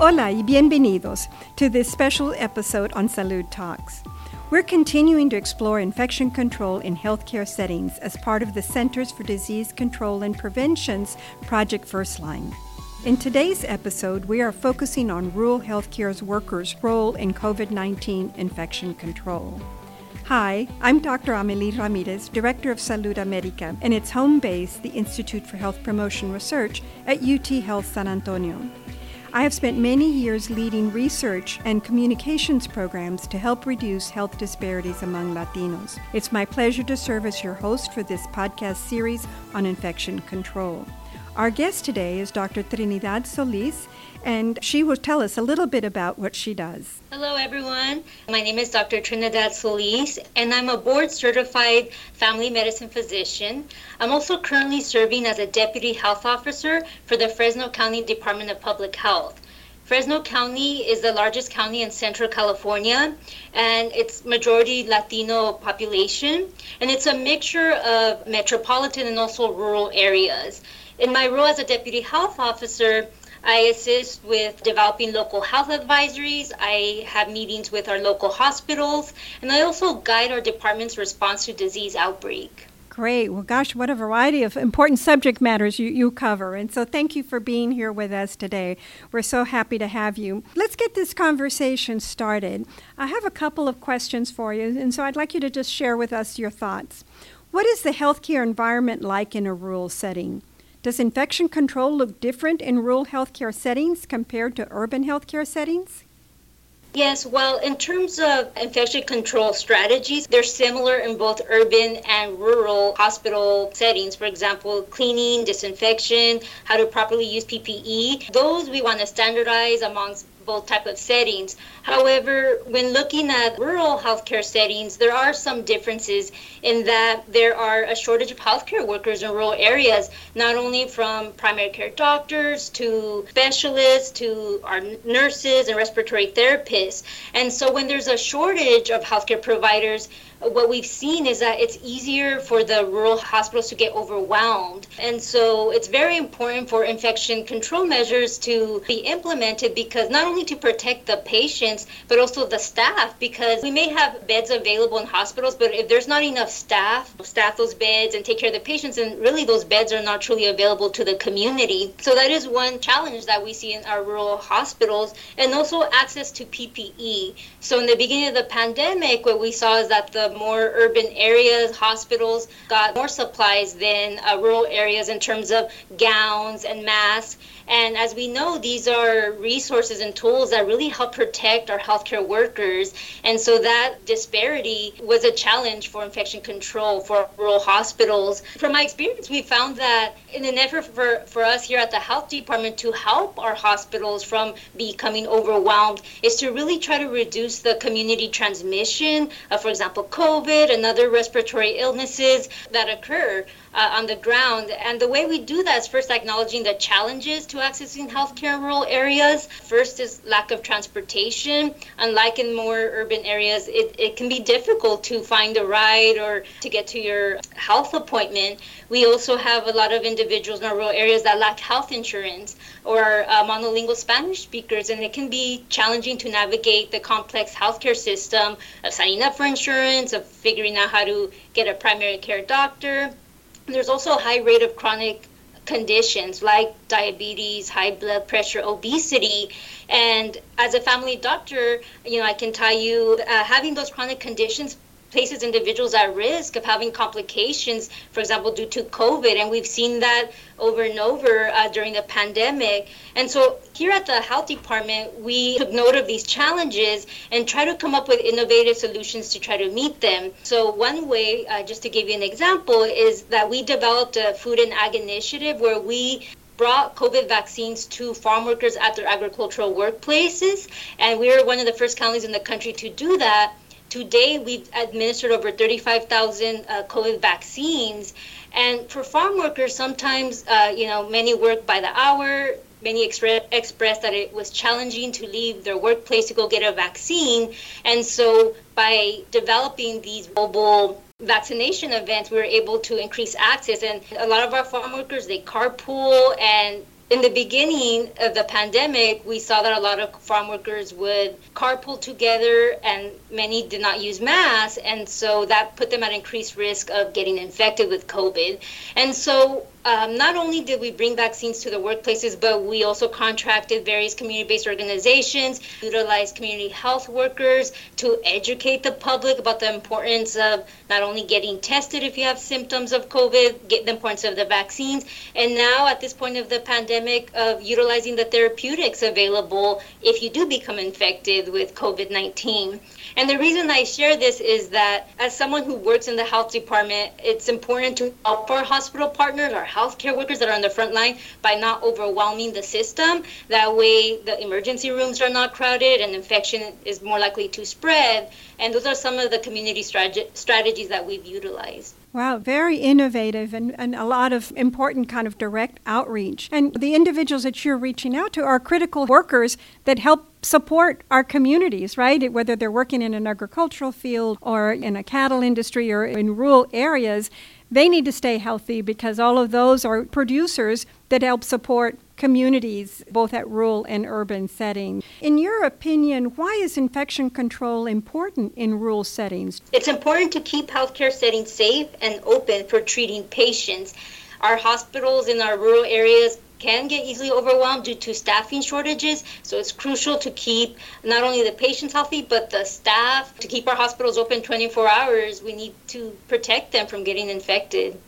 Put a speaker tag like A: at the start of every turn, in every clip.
A: Hola y bienvenidos to this special episode on Salud Talks. We're continuing to explore infection control in healthcare settings as part of the Centers for Disease Control and Prevention's Project First Line. In today's episode, we are focusing on rural healthcare's workers' role in COVID 19 infection control. Hi, I'm Dr. Amelie Ramirez, Director of Salud America, and its home base, the Institute for Health Promotion Research at UT Health San Antonio. I have spent many years leading research and communications programs to help reduce health disparities among Latinos. It's my pleasure to serve as your host for this podcast series on infection control. Our guest today is Dr. Trinidad Solis, and she will tell us a little bit about what she does.
B: Hello, everyone. My name is Dr. Trinidad Solis, and I'm a board certified family medicine physician. I'm also currently serving as a deputy health officer for the Fresno County Department of Public Health. Fresno County is the largest county in Central California, and it's majority Latino population, and it's a mixture of metropolitan and also rural areas. In my role as a deputy health officer, I assist with developing local health advisories. I have meetings with our local hospitals, and I also guide our department's response to disease outbreak.
A: Great. Well, gosh, what a variety of important subject matters you, you cover. And so thank you for being here with us today. We're so happy to have you. Let's get this conversation started. I have a couple of questions for you, and so I'd like you to just share with us your thoughts. What is the healthcare environment like in a rural setting? Does infection control look different in rural healthcare settings compared to urban healthcare settings?
B: Yes, well, in terms of infection control strategies, they're similar in both urban and rural hospital settings. For example, cleaning, disinfection, how to properly use PPE. Those we want to standardize amongst type of settings. However, when looking at rural healthcare settings, there are some differences in that there are a shortage of healthcare workers in rural areas, not only from primary care doctors to specialists to our nurses and respiratory therapists. And so when there's a shortage of healthcare providers, what we've seen is that it's easier for the rural hospitals to get overwhelmed. And so it's very important for infection control measures to be implemented because not only to protect the patients, but also the staff, because we may have beds available in hospitals, but if there's not enough staff, staff those beds and take care of the patients, and really those beds are not truly available to the community. So that is one challenge that we see in our rural hospitals, and also access to PPE. So in the beginning of the pandemic, what we saw is that the more urban areas, hospitals got more supplies than uh, rural areas in terms of gowns and masks. And as we know, these are resources and tools that really help protect our healthcare workers. And so that disparity was a challenge for infection control for rural hospitals. From my experience, we found that in an effort for, for us here at the health department to help our hospitals from becoming overwhelmed is to really try to reduce the community transmission of, for example, COVID and other respiratory illnesses that occur uh, on the ground. And the way we do that is first acknowledging the challenges to accessing healthcare in rural areas. First is lack of transportation. Unlike in more urban areas, it, it can be difficult to find a ride or to get to your health appointment. We also have a lot of individuals in our rural areas that lack health insurance or uh, monolingual Spanish speakers, and it can be challenging to navigate the complex healthcare system of signing up for insurance, of figuring out how to get a primary care doctor. There's also a high rate of chronic conditions like diabetes, high blood pressure, obesity. And as a family doctor, you know, I can tell you uh, having those chronic conditions places individuals at risk of having complications, for example, due to COVID. And we've seen that over and over uh, during the pandemic. And so here at the health department, we took note of these challenges and try to come up with innovative solutions to try to meet them. So one way, uh, just to give you an example, is that we developed a food and ag initiative where we brought COVID vaccines to farm workers at their agricultural workplaces. And we were one of the first counties in the country to do that. Today, we've administered over 35,000 uh, COVID vaccines. And for farm workers, sometimes, uh, you know, many work by the hour. Many express, expressed that it was challenging to leave their workplace to go get a vaccine. And so, by developing these mobile vaccination events, we were able to increase access. And a lot of our farm workers, they carpool and in the beginning of the pandemic, we saw that a lot of farm workers would carpool together and many did not use masks. And so that put them at increased risk of getting infected with COVID. And so um, not only did we bring vaccines to the workplaces, but we also contracted various community based organizations, utilized community health workers to educate the public about the importance of not only getting tested if you have symptoms of COVID, get the importance of the vaccines, and now at this point of the pandemic, of utilizing the therapeutics available if you do become infected with COVID 19. And the reason I share this is that as someone who works in the health department, it's important to help our hospital partners, our healthcare workers that are on the front line by not overwhelming the system. That way, the emergency rooms are not crowded and infection is more likely to spread. And those are some of the community strategies that we've utilized.
A: Wow, very innovative and, and a lot of important kind of direct outreach. And the individuals that you're reaching out to are critical workers that help support our communities, right? Whether they're working in an agricultural field or in a cattle industry or in rural areas, they need to stay healthy because all of those are producers that help support communities, both at rural and urban settings. In your opinion, why is infection control important in rural settings?
B: It's important to keep healthcare settings safe and open for treating patients. Our hospitals in our rural areas can get easily overwhelmed due to staffing shortages. So it's crucial to keep not only the patients healthy, but the staff. To keep our hospitals open 24 hours, we need to protect them from getting infected.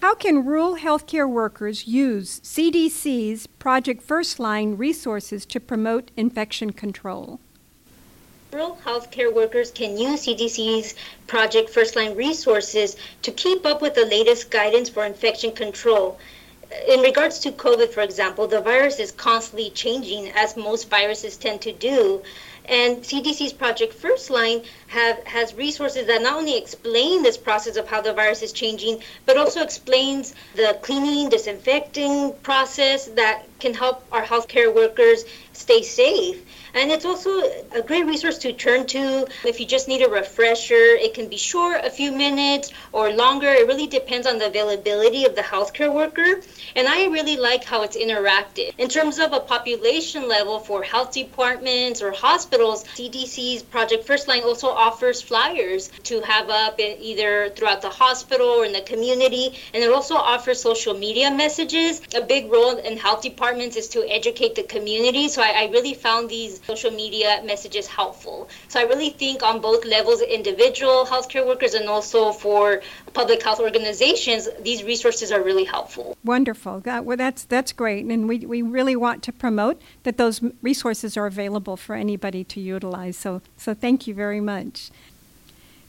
A: How can rural healthcare workers use CDC's Project First Line resources to promote infection control?
B: Rural healthcare workers can use CDC's Project First Line resources to keep up with the latest guidance for infection control. In regards to COVID, for example, the virus is constantly changing, as most viruses tend to do. And CDC's Project First Line have, has resources that not only explain this process of how the virus is changing, but also explains the cleaning, disinfecting process that can help our healthcare workers stay safe. And it's also a great resource to turn to if you just need a refresher. It can be short, a few minutes, or longer. It really depends on the availability of the healthcare worker. And I really like how it's interactive. In terms of a population level for health departments or hospitals, CDC's Project First Line also offers flyers to have up either throughout the hospital or in the community. And it also offers social media messages. A big role in health departments is to educate the community. So I, I really found these social media messages helpful. So I really think on both levels, individual healthcare workers and also for public health organizations, these resources are really helpful.
A: Wonderful. Well, that's that's great, and we we really want to promote that those resources are available for anybody to utilize. So so thank you very much.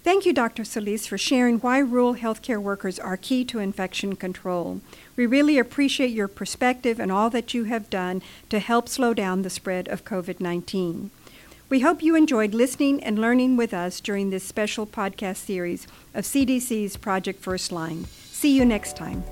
A: Thank you, Dr. Solis, for sharing why rural healthcare workers are key to infection control. We really appreciate your perspective and all that you have done to help slow down the spread of COVID 19. We hope you enjoyed listening and learning with us during this special podcast series of CDC's Project First Line. See you next time.